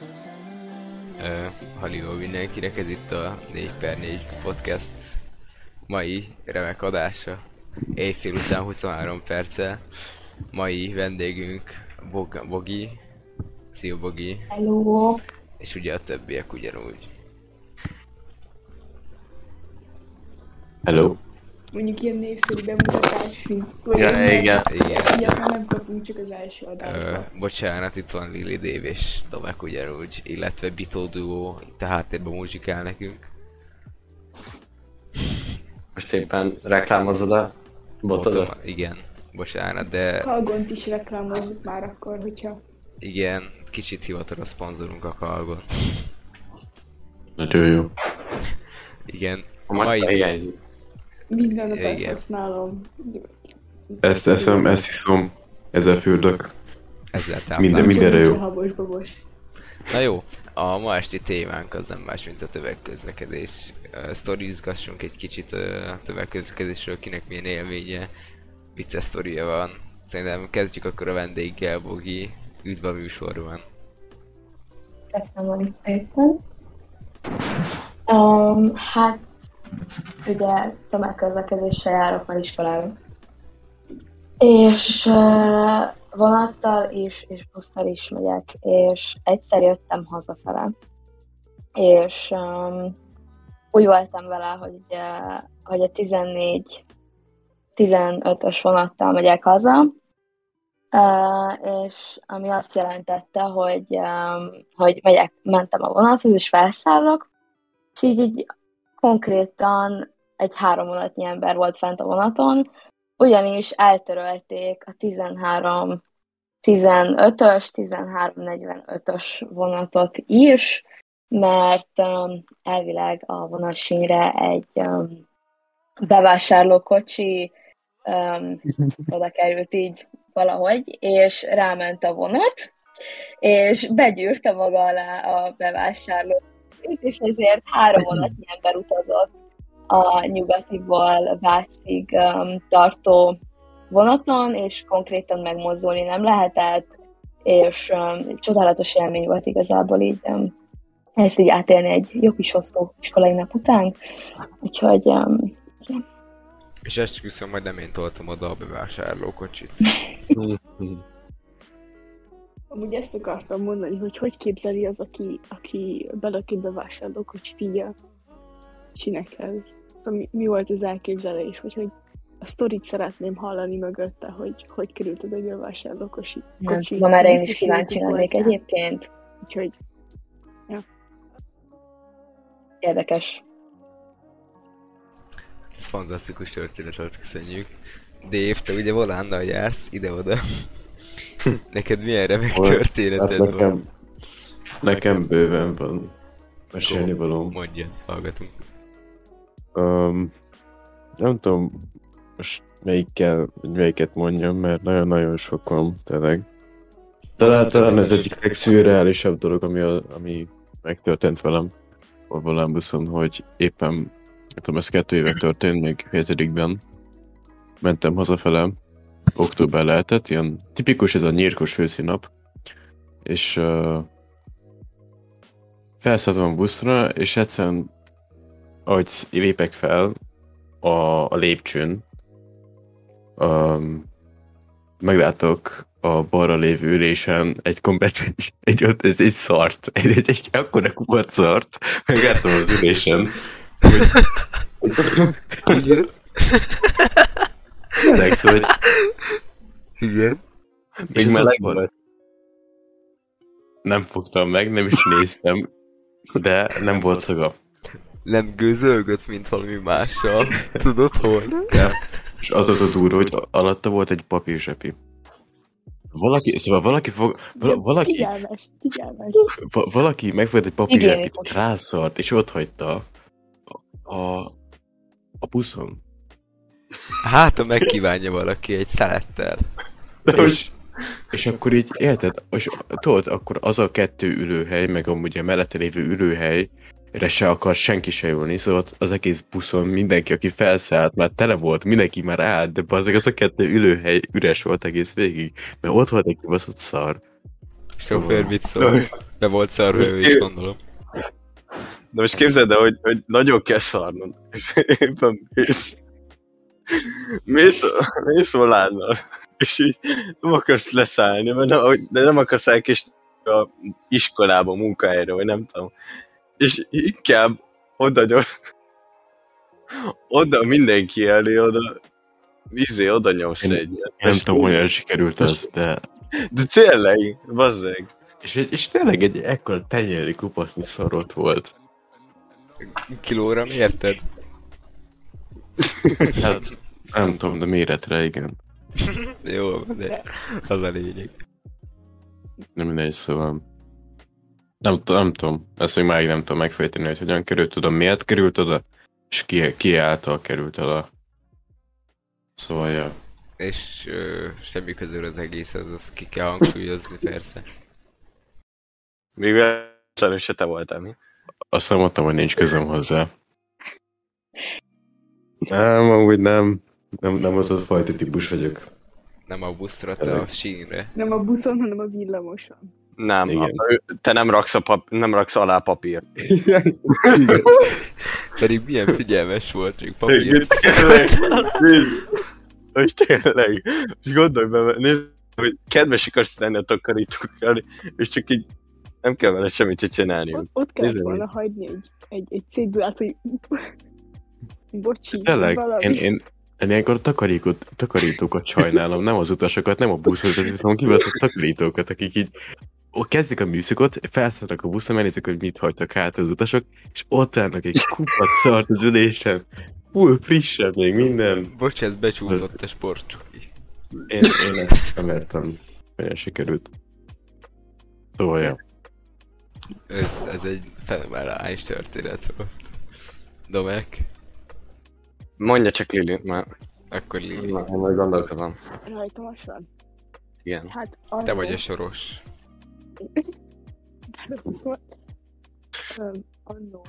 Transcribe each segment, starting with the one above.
Uh, Haliló mindenkinek, ez itt a 4 per 4 podcast mai remek adása. Éjfél után 23 perccel. Mai vendégünk Bog Bogi. Szia Bogi. Hello. És ugye a többiek ugyanúgy. Hello. Mondjuk ilyen népszerű bemutatás, mint vagy Ja, igen. Igen. Ilyet nem kapunk csak az első Ö, adásban. bocsánat, itt van Lily Dave és Tomek ugyanúgy, illetve Bito Duo itt a háttérben muzsikál nekünk. Most éppen reklámozod a botodat? Igen, bocsánat, de Kalgont is reklámozzuk már akkor, hogyha igen, kicsit hivatalos szponzorunk a Kalgon. Nagyon jó. Igen, A mai, hiányzik. Minden nap Igen. ezt használom. Ezt eszem, ezt iszom, ezzel fürdök. ezzel táplálkozunk. Minden- mindenre jó. Habos babos. Na jó, a ma esti témánk az nem más, mint a tömegközlekedés. Uh, Sztorizgassunk egy kicsit uh, a tömegközlekedésről, kinek milyen élménye, vicces sztoria van. Szerintem kezdjük akkor a vendéggel, Bogi. Üdv a műsorban. Köszönöm szépen. Um, hát, ugye tömegközlekedéssel járok már iskolára. És uh, vonattal is, és busszal is megyek, és egyszer jöttem hazafele. És um, úgy voltam vele, hogy, uh, hogy a 14 15-ös vonattal megyek haza, Uh, és ami azt jelentette, hogy, um, hogy megyek, mentem a vonathoz, és felszállok, és így, így konkrétan egy három vonatnyi ember volt fent a vonaton, ugyanis eltörölték a 13 15-ös, 13-45-ös vonatot is, mert um, elvileg a vonatsínre egy um, bevásárlókocsi um, oda került így valahogy, és ráment a vonat, és begyűrte maga alá a bevásárló, és ezért három vonatnyi ember utazott a nyugatiból Vácig um, tartó vonaton, és konkrétan megmozdulni nem lehetett, és um, csodálatos élmény volt igazából így um, ezt így átélni egy jó kis hosszú iskolai nap után, úgyhogy um, És esküszöm, majd nem én toltam oda a bevásárlókocsit. Amúgy ezt akartam mondani, hogy hogy képzeli az, aki, aki belöki bevásárlókocsit így a csinekhez. Szóval mi, mi, volt az elképzelés, hogy, hogy a sztorit szeretném hallani mögötte, hogy hogy került oda egy bevásárlókocsi. nem kocsi. tudom, erre én is kíváncsi lennék egyébként. Úgyhogy Érdekes. Ez fantasztikus történet volt, köszönjük. Dave, te ugye volánnal jársz ide-oda. Neked milyen remek Hol? történeted Hát van? nekem, nekem bőven van mesélni való. Mondjad, hallgatunk. Um, nem tudom most melyikkel, melyiket mondjam, mert nagyon-nagyon sok van, tényleg. Talán, talán ez egyik legszürreálisabb dolog, ami, a, ami megtörtént velem a volánbuszon, hogy éppen, nem tudom, ez kettő éve történt, még hetedikben. Mentem hazafele, október lehetett, ilyen tipikus ez a nyírkos őszi nap, és uh, felszálltam a buszra, és egyszerűen, ahogy lépek fel a, a lépcsőn, um, meglátok a balra lévő ülésen egy komplet, egy, egy, egy, egy szart, egy, egy, egy akkora kubat szart, megláttam az ülésen, hogy... Tényleg, szóval, Igen. még meleg ott volt? volt. Nem fogtam meg, nem is néztem, de nem volt szaga. Nem gőzölgött, mint valami mással. Tudod hol? Ja. És az volt a durva, hogy alatta volt egy papírzsepi. Valaki, szóval valaki fog, vala, valaki, figyelmes, figyelmes. va, valaki megfogott egy papírzsepit, rászart, és ott hagyta a, a, a buszon. Hát, ha megkívánja valaki egy szelettel. És, és akkor így, érted? És tudod, akkor az a kettő ülőhely, meg amúgy a mellette lévő ülőhely, re se akar senki se ülni, szóval az egész buszon mindenki, aki felszállt, már tele volt, mindenki már állt, de az az a kettő ülőhely üres volt egész végig, mert ott volt egy kibaszott szar. És sofőr mit szól? Be volt szarva ő is, gondolom. De most képzeld el, hogy, hogy nagyon kell szarnod. És éppen mész, mész, mész volánnal, és így nem akarsz leszállni, mert nem, de nem akarsz elkésni a iskolába, munkahelyre, vagy nem tudom. És inkább oda nyom, oda mindenki elé, oda, izé, oda nyomsz Én- egyet. Nem tudom, hogyan sikerült az, de... De tényleg, bazzeg. És, és tényleg egy ekkora tenyéri kupacnyi szarot volt. Kilóra mérted? Hát, nem tudom, de méretre igen. Jó, de az a lényeg. Nem mindegy, szóval... Nem, nem tudom, ezt még máig nem tudom megfejteni, hogy hogyan került oda, miért került oda, és ki, ki által került oda. Szóval, ja. És ö, semmi közül az egészhez, azt ki kell hangsúlyozni persze. Még véletlenül se te voltál, mi? Azt nem mondtam, hogy nincs közöm hozzá. Nem, amúgy nem. Nem, nem az a fajta típus vagyok. Nem a buszra, te a sínre. Nem a buszon, hanem a villamoson. Nem, Igen. a, te nem raksz, a pap, nem raksz alá papírt. Pedig milyen figyelmes volt, Igen, papírt. tényleg. Hogy tényleg. És gondolj be, nézd, hogy kedves akarsz lenni a takarítókkal, és csak így nem kell vele semmit se csinálniuk. Ott, ott kellett volna hagyni egy, egy, egy cédulát, hogy bocsi, Tényleg, valami. én, én, én ilyenkor takarítókat, takarítókat sajnálom, nem az utasokat, nem a buszvezetőt, hanem kibaszott takarítókat, akik így ó, kezdik a műszakot, felszállnak a buszon, megnézik, hogy mit hagytak hát az utasok, és ott állnak egy kupat szart az ülésen, full frissen még minden. Bocs, ez becsúszott a sportcsoki. Én, én ezt nem értem, hogyan sikerült. Szóval, ja. Ez, ez egy fenomenális történet volt. Domek, Mondja csak Lili, már akkor Lili. Na, én majd gondolkozom. Rajtam a sor. Igen. Hát Te arról- vagy a soros. Szóval, öm, annó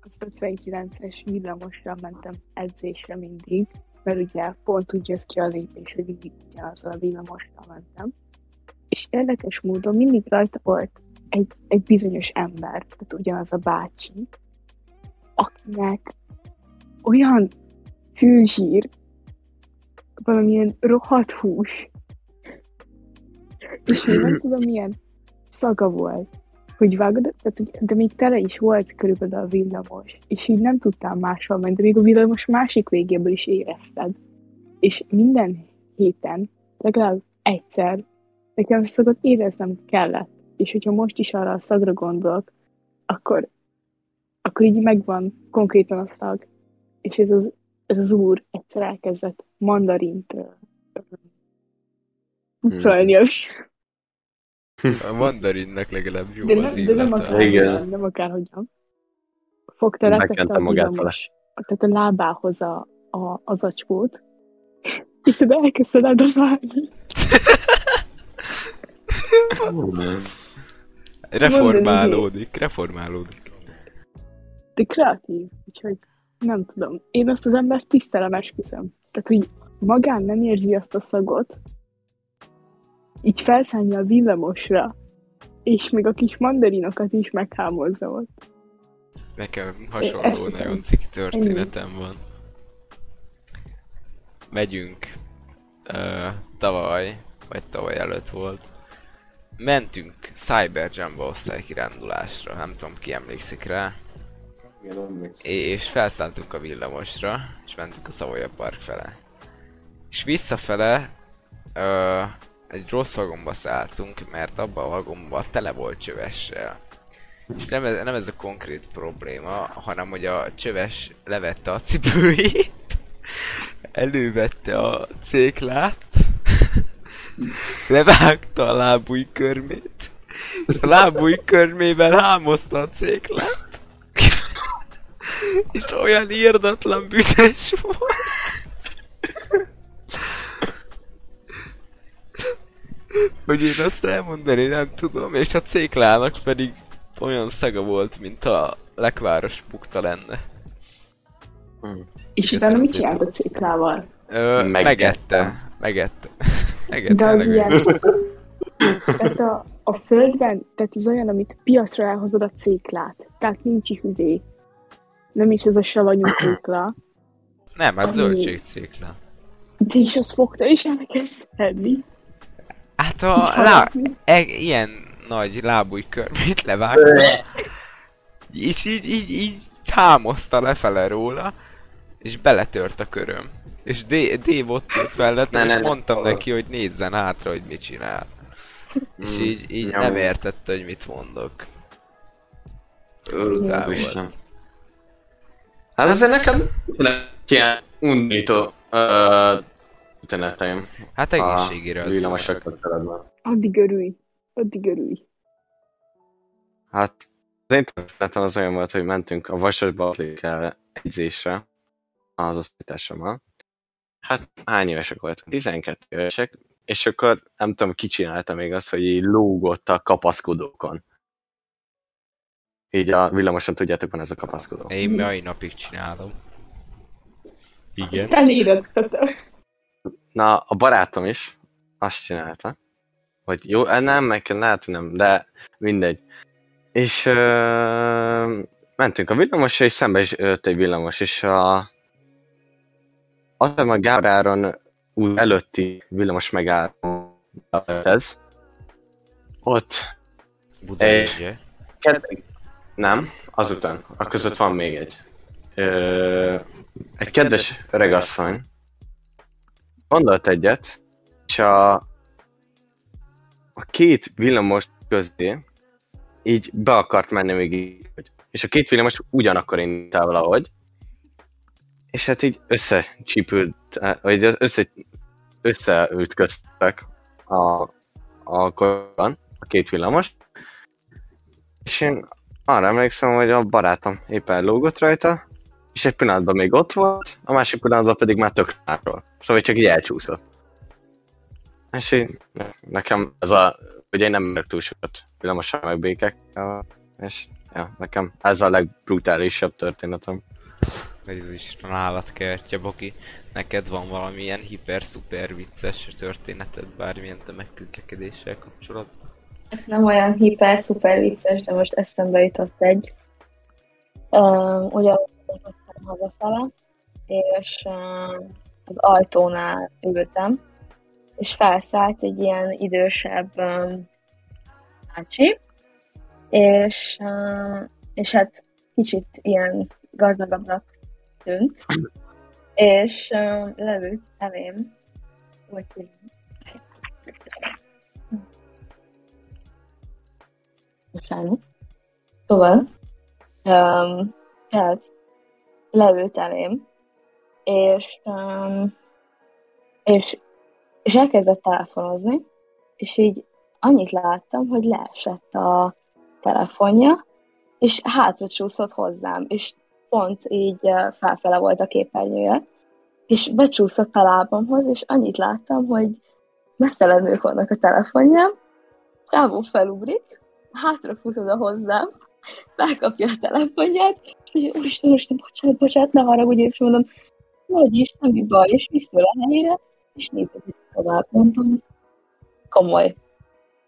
az 59-es villamosra mentem edzésre mindig, mert ugye pont úgy jött ki a lépés, hogy mindig ugyanazzal a villamosra mentem. És érdekes módon mindig rajta volt egy, egy bizonyos ember, tehát ugyanaz a bácsi, akinek olyan fülzsír, valamilyen rohadt hús, és még nem tudom milyen szaga volt, hogy vágod, tehát, de még tele is volt körülbelül a villamos, és így nem tudtál máshol menni, de még a villamos másik végéből is érezted. És minden héten, legalább egyszer, nekem szagot éreznem kellett. És hogyha most is arra a szagra gondolok, akkor, akkor így megvan konkrétan a szag. És ez az, ez az úr egyszer elkezdett mandarint pucolni a A mandarinnek legalább jó De az nem, de nem akár, Igen. nem akárhogyan. Fogta, letette a magát villamos, tehát a lábához a, a, az acskót, és oda elkezdte ledobálni. Reformálódik, reformálódik. De kreatív, úgyhogy nem tudom. Én azt az embert tisztelem, esküszöm. Tehát, hogy magán nem érzi azt a szagot, így felszállja a villamosra, és még a kis mandarinokat is meghámozza ott. Nekem hasonló hiszem. nagyon ciki történetem van. Megyünk ö, tavaly, vagy tavaly előtt volt. Mentünk Cyber Jumbo osztálykirándulásra, nem tudom ki emlékszik rá. É- és felszálltunk a villamosra, és mentünk a Savoya Park fele. És visszafele ö, egy rossz vagomba szálltunk, mert abban a vagomba tele volt csövessel. És nem ez, nem ez a konkrét probléma, hanem hogy a csöves levette a cipőjét, elővette a céklát, levágta a lábúj körmét, és a lábúj körmével hámozta a céklát, és olyan írdatlan büdös volt. hogy én azt elmondani nem tudom, és a céklának pedig olyan szaga volt, mint a lekváros bukta lenne. És Köszönöm utána mit csinált a ciklával? Ö, Megette. megette. Megette. megette. De az ilyen, Tehát a, a földben, tehát ez olyan, amit piacra elhozod a céklát. Tehát nincs is izé. Nem is ez a savanyú cékla. Nem, hát Ami- zöldségcékla. De is azt fogta, és elkezdte enni. Hát a lá, e, ilyen nagy lábúj körmét levágta, és így, így, így támaszta lefele róla, és beletört a köröm. És D- Dave ott ült mellettem, és ne, ne. mondtam neki, hogy nézzen hátra, hogy mit csinál. És Mm, így, így nem értette, hogy mit mondok. Brutál volt. Úristen. Hát azért nekem ilyen undító uh, üteneteim. Hát egészségére az villamosak kapcsolatban. Addig örülj. Addig örülj. Hát az én történetem az olyan volt, hogy mentünk a Vasasba el egyzésre az osztálytársammal. Hát hány évesek voltunk? 12 évesek. És akkor nem tudom, ki csinálta még azt, hogy így lógott a kapaszkodókon. Így a villamoson tudjátok, van ez a kapaszkodó. Én mai napig csinálom. Igen. Elérettetem. Na, a barátom is azt csinálta, hogy jó, eh, nem, meg kell, lehet, nem, de mindegy. És ö, mentünk a villamosra, és szembe is jött egy villamos, és a azt hiszem a Gábráron út előtti villamos megálló ez. Ott Budaörgye. Ked- nem, azután. A között van még egy. Ö, egy kedves öregasszony gondolt egyet, és a, a két villamos közé így be akart menni még így. És a két villamos ugyanakkor indult el valahogy, és hát így összecsípült, vagy össze, összeütköztek a, a korban, a két villamos, és én arra emlékszem, hogy a barátom éppen lógott rajta, és egy pillanatban még ott volt, a másik pillanatban pedig már tök máról. Szóval csak így elcsúszott. És így, nekem ez a, ugye én nem merek túl sokat villamosan meg békek, és ja, nekem ez a legbrutálisabb történetem. Ez is állatkertje, Boki. Neked van valamilyen hiper-szuper vicces történeted bármilyen tömegközlekedéssel kapcsolatban? Nem olyan hiper-szuper vicces, de most eszembe jutott egy. Um, ugye érkeztem hazafele, és um, az ajtónál ültem, és felszállt egy ilyen idősebb um, és, um, és hát kicsit ilyen gazdagabbnak tűnt, és um, leült elém, hogy bocsánat. Szóval, um, tehát leült elém, és, um, és, és elkezdett telefonozni, és így annyit láttam, hogy leesett a telefonja, és hátra csúszott hozzám, és pont így uh, felfele volt a képernyője, és becsúszott a lábamhoz, és annyit láttam, hogy mesztelenők vannak a telefonján, Csávó felugrik, hátrafut oda hozzám, felkapja a telefonját, és mondja, Úristen, Úristen, bocsánat, bocsánat, ne haragudj, és mondom, hogy is, semmi baj, és vissza a helyére, és nézett tovább, mondom, komoly,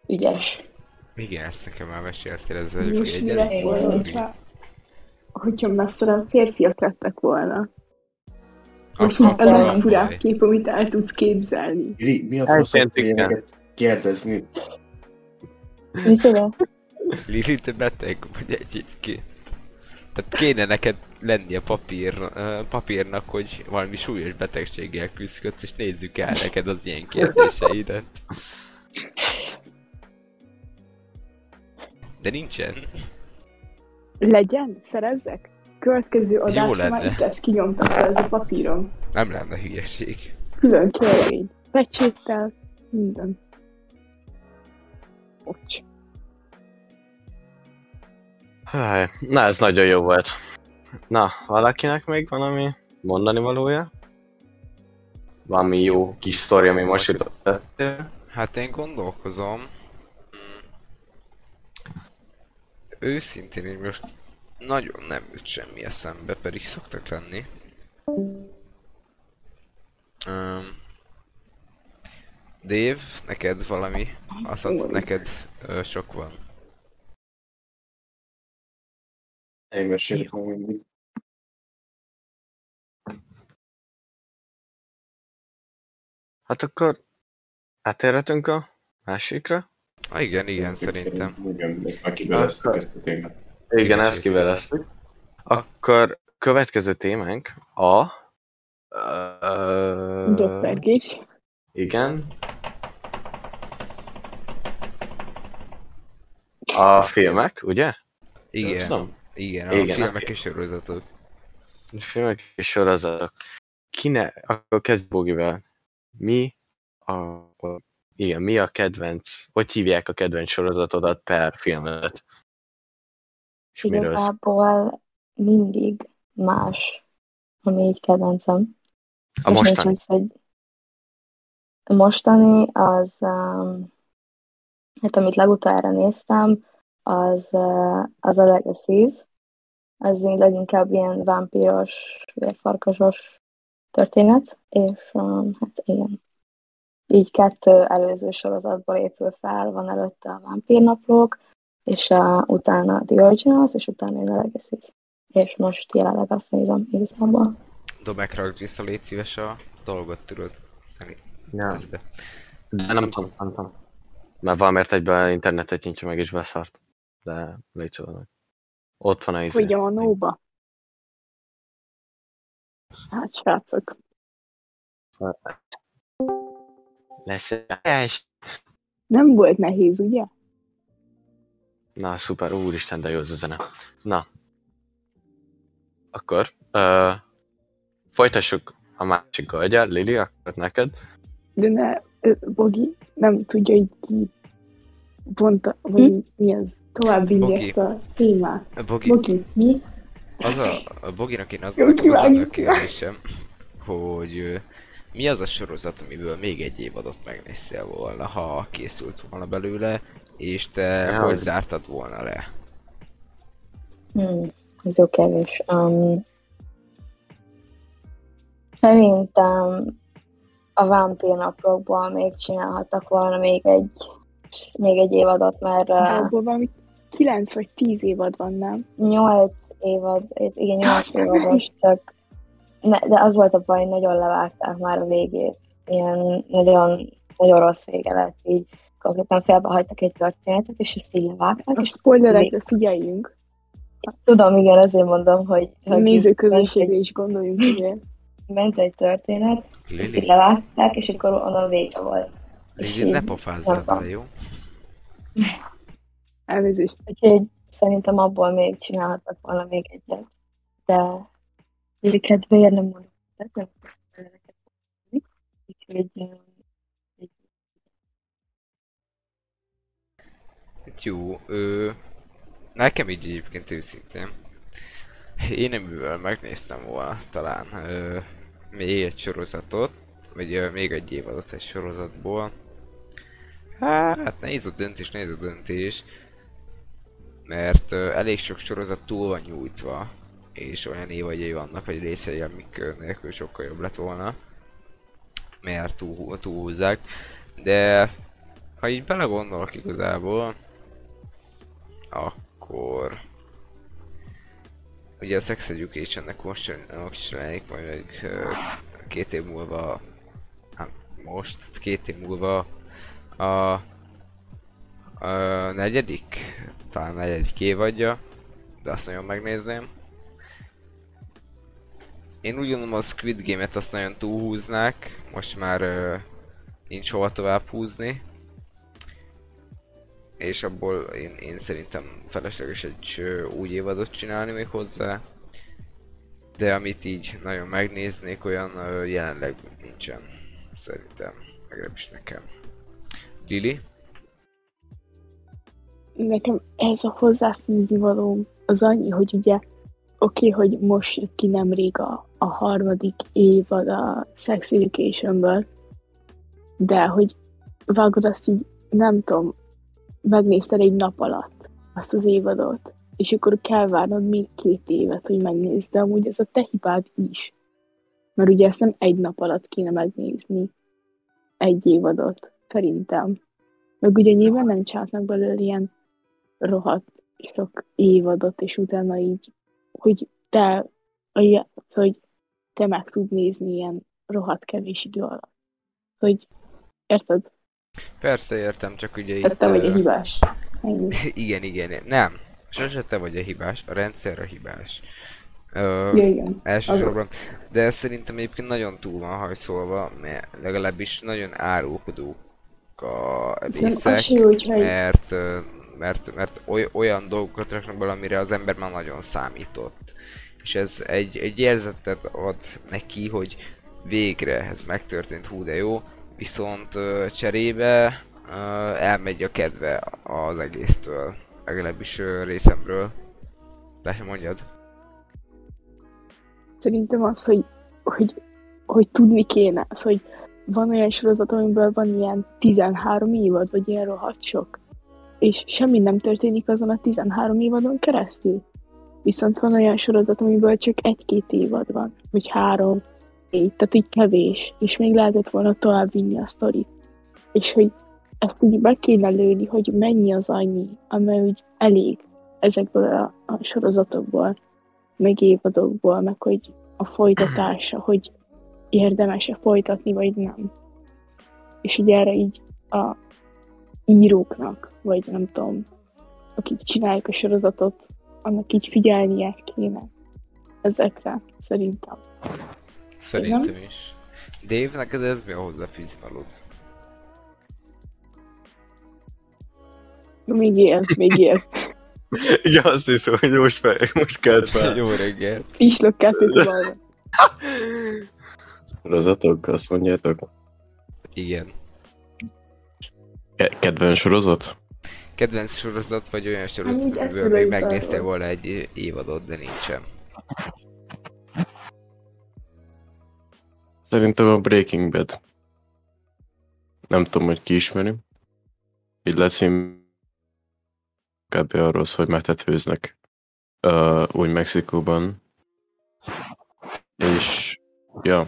ügyes. Igen, ezt nekem már meséltél ezzel Most egy elég hogyha, hogyha messzeren férfiak lettek volna? Akkor a legfurább kép, amit el tudsz képzelni. Mi, mi a Elként faszom igen. ilyeneket kérdezni? Micsoda? Lili, te beteg vagy egyébként. Tehát kéne neked lenni a papír, papírnak, hogy valami súlyos betegséggel küzdködsz, és nézzük el neked az ilyen kérdéseidet. De nincsen. Legyen? Szerezzek? Következő adásra már itt lesz kinyomtatva ez a papírom. Nem lenne hülyeség. Külön kérvény. Pecséttel, minden. Háj, Na, ez nagyon jó volt. Na, valakinek még valami mondani valója? Valami jó kis sztori, ami most jutott? Hát én gondolkozom. Mm. Őszintén én most nagyon nem jut semmi eszembe, pedig szoktak lenni. Um, Dave, neked valami? Azt Szomorú. neked ö, sok van. Én meséltem mindig. Hát akkor átérhetünk a másikra? Ah, igen, igen, szerintem. Igen, ezt kiveleztük ezt a témát. Igen, ezt kiveleztük. Akkor következő témánk a... Ö, Doppergés. Igen. A filmek, ugye? Igen, Tudom. igen, a Igen, filmek és sorozatok. A filmek és sorozatok. Kine, akkor kezd Bogivel. Mi a, a, igen, mi a kedvenc, hogy hívják a kedvenc sorozatodat per filmet? És? Igazából mindig más, ami így kedvencem. A mostani. Az, hogy a mostani az, um, hát amit legutoljára néztem, az, uh, az a Legacies. Az így leginkább ilyen vámpíros, vérfarkasos történet, és um, hát igen. Így kettő előző sorozatból épül fel, van előtte a vámpírnaplók, és uh, utána The Originals, és utána jön a Legacies. És most jelenleg azt nézem igazából. Dobek rakd vissza, légy szíves a dolgot, tudod. Szerint. Ja. közbe. De nem tudom, nem tudom. Mert valamiért egyben internetet nyitja meg és beszart. De légy szólal meg. Ott van a izé. Hogy a nóba. Hát, srácok. Lesz es. Nem volt nehéz, ugye? Na, szuper, úristen, de jó ez a zene. Na. Akkor, uh, folytassuk a másik agyal, Lili, akkor neked. De ne, Bogi nem tudja, hogy ki bonta, vagy mi az, tovább vinni ezt a témát. A Bogi, Bogi, mi? az a, a Boginak én az Jó, az a kérdésem, hogy mi az a sorozat, amiből még egy évadot megnéztél volna, ha készült volna belőle, és te Ja, hogy hogy- zártad volna le? Hmm, ez jó kérdés. Um, szerintem a vámpírnaplókból még csinálhattak volna még egy, még egy évadot, mert De uh, abból valami 9 vagy 10 évad van, nem? 8 évad, igen, 8 Azt nem évados, csak ne, de az volt a baj, nagyon levágták már a végét. Ilyen nagyon, nagyon rossz vége lett így. Konkrétan félbehagytak egy történetet, és ezt így levágták. A spoilerekre figyeljünk. tudom, igen, ezért mondom, hogy, hogy nézőközönségre is gondoljunk azért. Ment egy történet, ezt így Lili, levágták, és akkor onnan vége volt. Lili, ne pofázzál nem vele, jó? Elnézést. Úgyhogy szerintem abból még csinálhattak volna még egyet. De Lili kedvéért nem mondom, nem. Úgyhogy Jó, ö, nekem így egyébként őszintén. Én amivel megnéztem volna talán ö, még egy sorozatot, vagy még egy évadot egy sorozatból. Hát nehéz a döntés, nehéz a döntés. Mert elég sok sorozat túl van nyújtva, és olyan évadjai vannak, vagy részei, amik nélkül sokkal jobb lett volna. Mert túl, túlhúzzák. De ha így belegondolok igazából, akkor ugye a Sex Educationnek most, jelenik majd ö, két év múlva, hát most, két év múlva a, a negyedik, talán negyedik évadja, de azt nagyon megnézném. Én úgy gondolom a Squid Game-et azt nagyon túlhúznák, most már ö, nincs hova tovább húzni. És abból én, én szerintem felesleges egy új évadot csinálni még hozzá. De amit így nagyon megnéznék, olyan jelenleg nincsen. Szerintem, legalábbis nekem. Lili? Nekem ez a hozzáfűzni való az annyi, hogy ugye oké, okay, hogy most jött ki nemrég a, a harmadik évad a Sex Educationből, de hogy vágod azt így, nem tudom, megnézted egy nap alatt azt az évadot, és akkor kell várnod még két évet, hogy megnézd, de amúgy ez a te hibád is. Mert ugye ezt nem egy nap alatt kéne megnézni. egy évadot, szerintem. Meg ugye nyilván nem csinálnak belőle ilyen rohadt sok évadot, és utána így, hogy te, szóval, hogy te meg tud nézni ilyen rohadt kevés idő alatt. Hogy, érted? Persze értem, csak ugye itt... Te vagy a hibás. Igen, igen, nem. Sose te vagy a hibás, a rendszer a hibás. Ö, Ja, igen. elsősorban. De szerintem egyébként nagyon túl van hajszolva, mert legalábbis nagyon árulkodók a részek, mert, mert, mert oly, olyan dolgokat raknak bele, amire az ember már nagyon számított. És ez egy, egy érzetet ad neki, hogy végre ez megtörtént, hú de jó, viszont cserébe elmegy a kedve az egésztől, legalábbis részemről. De mondjad. Szerintem az, hogy, hogy, hogy tudni kéne, az, hogy van olyan sorozat, amiből van ilyen 13 évad, vagy ilyen rohadt sok, és semmi nem történik azon a 13 évadon keresztül. Viszont van olyan sorozat, amiből csak egy-két évad van, vagy három, négy, tehát úgy kevés, és még lehetett volna tovább vinni a sztorit. És hogy ezt így be kéne lőni, hogy mennyi az annyi, amely úgy elég ezekből a, a sorozatokból, meg évadokból, meg hogy a folytatása, hogy érdemes-e folytatni, vagy nem. És ugye erre így a íróknak, vagy nem tudom, akik csinálják a sorozatot, annak így figyelnie kéne ezekre, szerintem. Szerintem is. Dave, neked ez mi a hozzáfűzni valód? Még él, még él. Igen, azt hiszem, hogy most, fel, most kelt fel. Jó reggelt! Pislog kettőt balra. Sorozatok, azt mondjátok? Igen. Ke- kedvenc sorozat? Kedvenc sorozat, vagy olyan így sorozat, amiből még megnéztél volna egy évadot, de nincsen. Szerintem a Breaking Bad. Nem tudom, hogy ki ismeri. Így lesz én kb. arról szól, hogy metet főznek uh, úgy Mexikóban. És ja,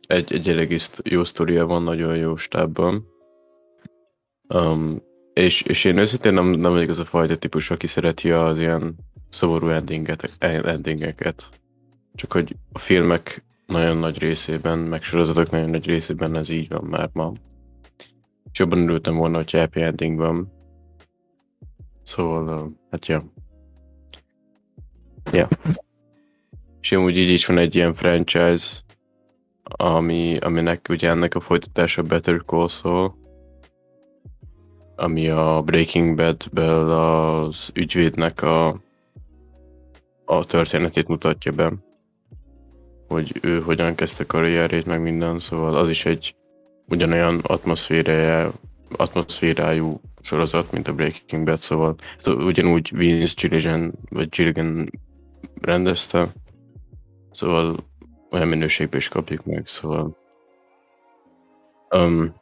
egy, egy elég jó sztoria van, nagyon jó stábban. Um, és, és én őszintén nem, nem vagyok az a fajta típus, aki szereti az ilyen szomorú endinget, endingeket. Csak hogy a filmek nagyon nagy részében, meg sorozatok nagyon nagy részében ez így van már ma. És jobban örültem volna, hogy happy ending van. Szóval, hát ja. Ja. És amúgy így is van egy ilyen franchise, ami, aminek ugye ennek a folytatása Better Call Saul, ami a Breaking Bad-ből az ügyvédnek a, a történetét mutatja be hogy ő hogyan kezdte karrierét, meg minden, szóval az is egy ugyanolyan atmoszférája, atmoszférájú sorozat, mint a Breaking Bad, szóval hát ugyanúgy Vince Gilligan, vagy Gilligan rendezte, szóval olyan minőségben is kapjuk meg, szóval um,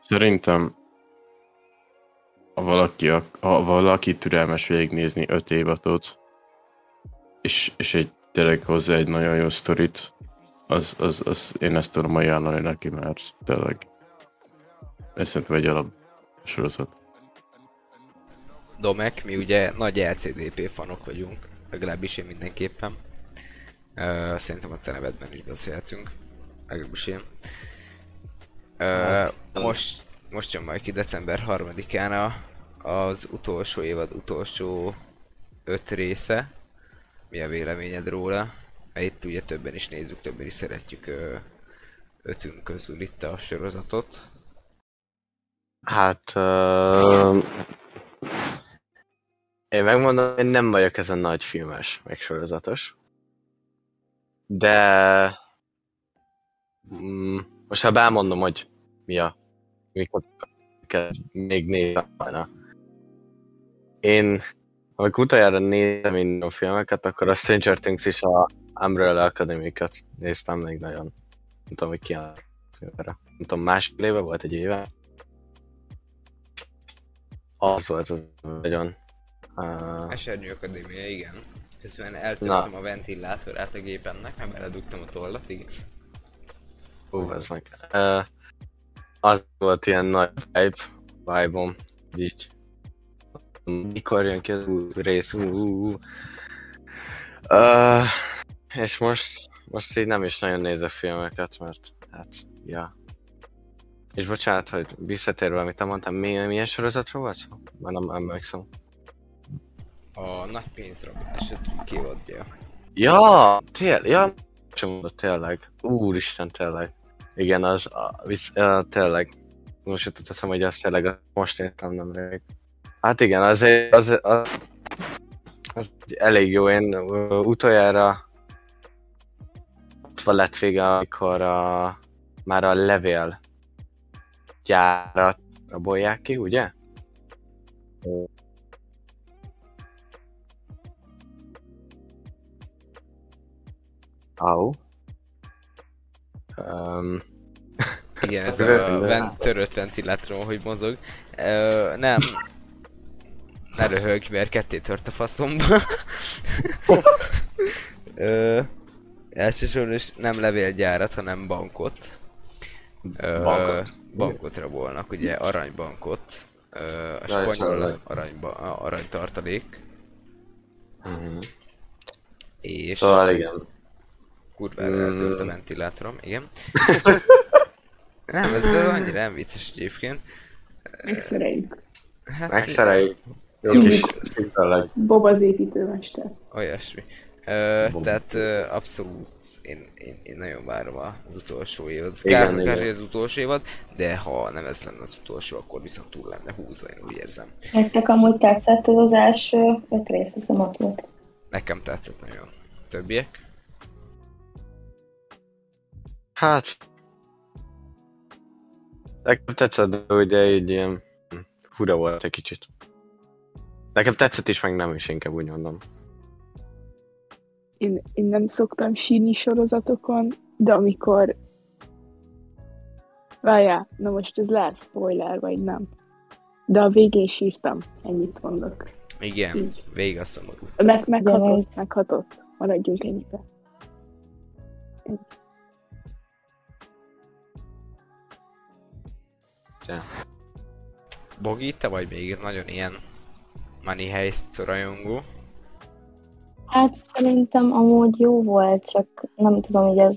szerintem ha valaki, ak- ha valaki türelmes végignézni öt évadot, és, és egy tényleg hozzá egy nagyon jó sztorit, az, az, az én ezt tudom ajánlani neki, mert tényleg ez szerintem egy alap sorozat. Domek, mi ugye nagy LCDP fanok vagyunk, legalábbis én mindenképpen. Uh, szerintem a te nevedben is beszélhetünk, legalábbis én. Uh, Hát, most, most jön majd ki december 3-án a, az utolsó évad utolsó öt része. Mi a véleményed róla? Mert itt ugye többen is nézzük, többen is szeretjük ö, ötünk közül itt a sorozatot. Hát... Uh, én megmondom, hogy nem vagyok ezen nagy filmes, meg sorozatos. De... Mm, most ha elmondom, hogy mi a... Miket még nézem volna. Én, amikor utoljára néztem minden filmeket, akkor a Stranger Things és a Umbrella Academy-ket néztem még nagyon. Nem tudom, hogy ki a filmre. Nem tudom, másfél éve volt egy éve. Az volt az nagyon... Uh, Esernyő Akadémia, igen. Közben eltöltöm a ventilátorát a gépemnek, mert beledugtam a tollat, igen. Ú, ez meg. Uh, az volt ilyen nagy vibe, vibe-om, így mikor jön ki az új rész, ú, ú, ú. Uh, és most, most így nem is nagyon nézek filmeket, mert hát, ja. És bocsánat, hogy visszatérve, amit mondtam, mi, milyen sorozatról volt szó? Már nem emlékszem. A nagy pénzrabot esetleg kivadja. Ja, tényleg, ja, sem mondott tényleg. Úristen, tényleg. Igen, az, a, visz, a, tényleg. Most jutott teszem, hogy azt tényleg most értem nemrég. Hát igen, az, egy- az, az, az elég jó. Én ö, utoljára ott van lett vége, amikor a, már a levél gyárat rabolják ki, ugye? Au. Um, Igen, ez a de- ven- törött hogy mozog. Ö, nem. Ne röhögj, mert ketté tört a faszomba. Ö, elsősorban is nem levélgyárat, hanem bankot. Ö, Bankot? Bankot rabolnak, ugye aranybankot. Ö, a spanyol aranyba, aranytartalék. mhm. És Szóval igen. kurvára eltölt a Mm. ventilátorom, igen. nem, ez annyira nem vicces egyébként. Megszereljük. Hát, Megszereljük. Jó Jó. kis szintelen. Bob az építőmester. Olyasmi. Ö, tehát ö, abszolút én, én, én nagyon várom az utolsó évad. Igen, Kár, kár, igen. az utolsó évad, de ha nem ez lenne az utolsó, akkor viszont túl lenne húzva, én úgy érzem. Nektek amúgy tetszett ez az első öt rész, hiszem ott volt. Nekem tetszett nagyon. Többiek? Hát... Nekem tetszett, de ugye így ilyen... hm, Fura volt egy kicsit. Nekem tetszett is, meg nem is, inkább úgy mondom. Én, én nem szoktam sírni sorozatokon, de amikor... Várjál, na most ez lehet spoiler, vagy nem. De a végén sírtam, ennyit mondok. Igen, Így. végig a szomorú. Meg, meghatott, meghatott. Maradjunk ennyibe. Ja. Bogi, te vagy még nagyon ilyen Money Heist rajongó. Hát szerintem amúgy jó volt, csak nem tudom, hogy ez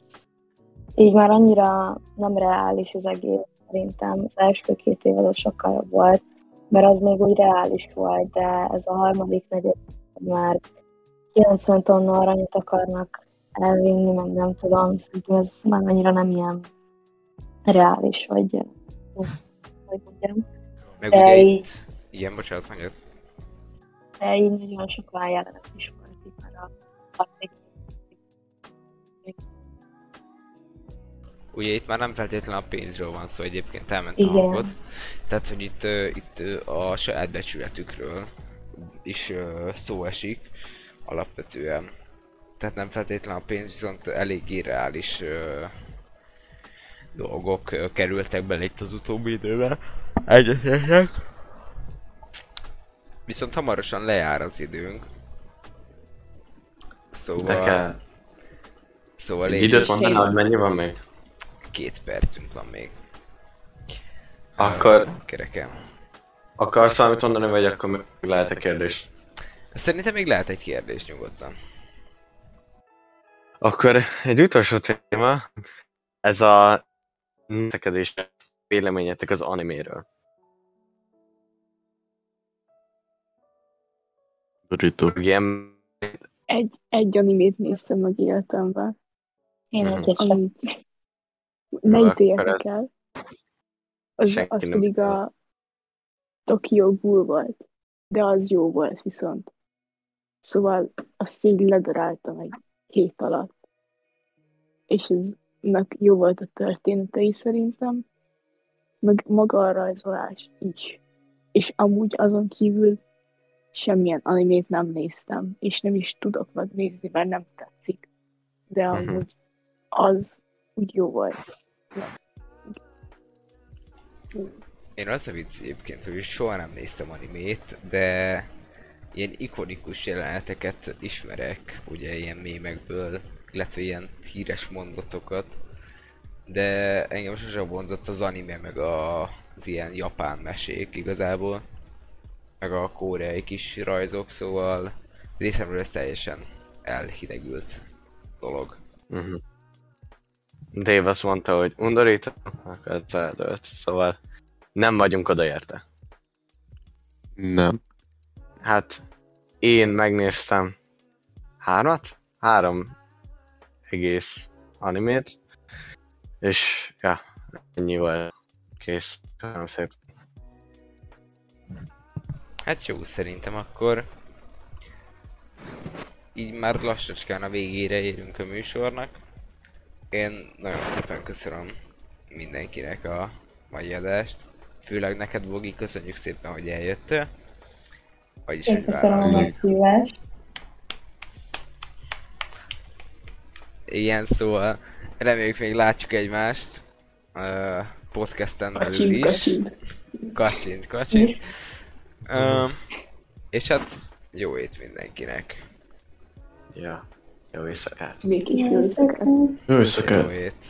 így már annyira nem reális az egész. Szerintem az első két évad az sokkal jobb volt, mert az még úgy reális volt, de ez a harmadik negyed már 90 tonna aranyat akarnak elvinni, meg nem tudom, szerintem ez már annyira nem ilyen reális, vagy hogy mondjam. Meg De ugye itt... Igen, bocsánat, mondjad. De így nagyon sok jelenet is volt itt már a harmadik Ugye itt már nem feltétlenül a pénzről van szó, egyébként elment a Igen. hangod. Tehát, hogy itt, itt a saját becsületükről is szó esik alapvetően. Tehát nem feltétlenül a pénz, viszont eléggé reális ö, dolgok kerültek bele itt az utóbbi időben. Egyetértek. Viszont hamarosan lejár az időnk. Szóval... De kell. Szóval Egy időt mondanál, hogy mennyi van még? két percünk van még. Akkor- Kerekem. Akarsz valamit mondani, vagy akkor még lehet a kérdés? Szerintem még lehet egy kérdés nyugodtan. Akkor egy utolsó téma, ez a nekedés véleményetek az animéről. Dorito. Ilyen, Egy, egy animét néztem meg életemben, Én Mhm. egyet sem. ne ítéljetek ez- el. Az, Senki az pedig a Tokyo Ghoul volt. De az jó volt viszont. Szóval azt így ledaráltam egy hét alatt. És eznek jó volt a történetei szerintem. Meg maga a rajzolás is. És amúgy azon kívül semmilyen animét nem néztem, és nem is tudok megnézni, mert nem tetszik. De Mhm. amúgy az úgy jó volt. Én az a vicc egyébként, hogy soha nem néztem animét, de ilyen ikonikus jeleneteket ismerek, ugye ilyen mémekből, illetve ilyen híres mondatokat. de engem sosem vonzott az anime, meg a, az ilyen japán mesék igazából, meg a koreai kis rajzok, szóval részemről ez teljesen elhidegült dolog. Uh-huh. Dave azt mondta, hogy undorító, akkor ez eldőlt. Szóval nem vagyunk oda érte. Nem. Hát én megnéztem hármat? Három egész animét. És ja, ennyi volt. Kész. Köszönöm szépen. Hát jó, szerintem akkor így már lassacskán a végére érünk a műsornak. Én nagyon szépen köszönöm mindenkinek a mai adást. Főleg neked, Bogi, köszönjük szépen, hogy eljöttél. Vagyis, Én hogy köszönöm a meghívást. Ilyen szóval reméljük még látjuk egymást uh, podcasten belül is. kacsint. Kacsint, kacsint. Uh, és hát jó ét mindenkinek. Ja, jó éjszakát. Még is jó éjszakát. Jó éjszakát! Jó ét.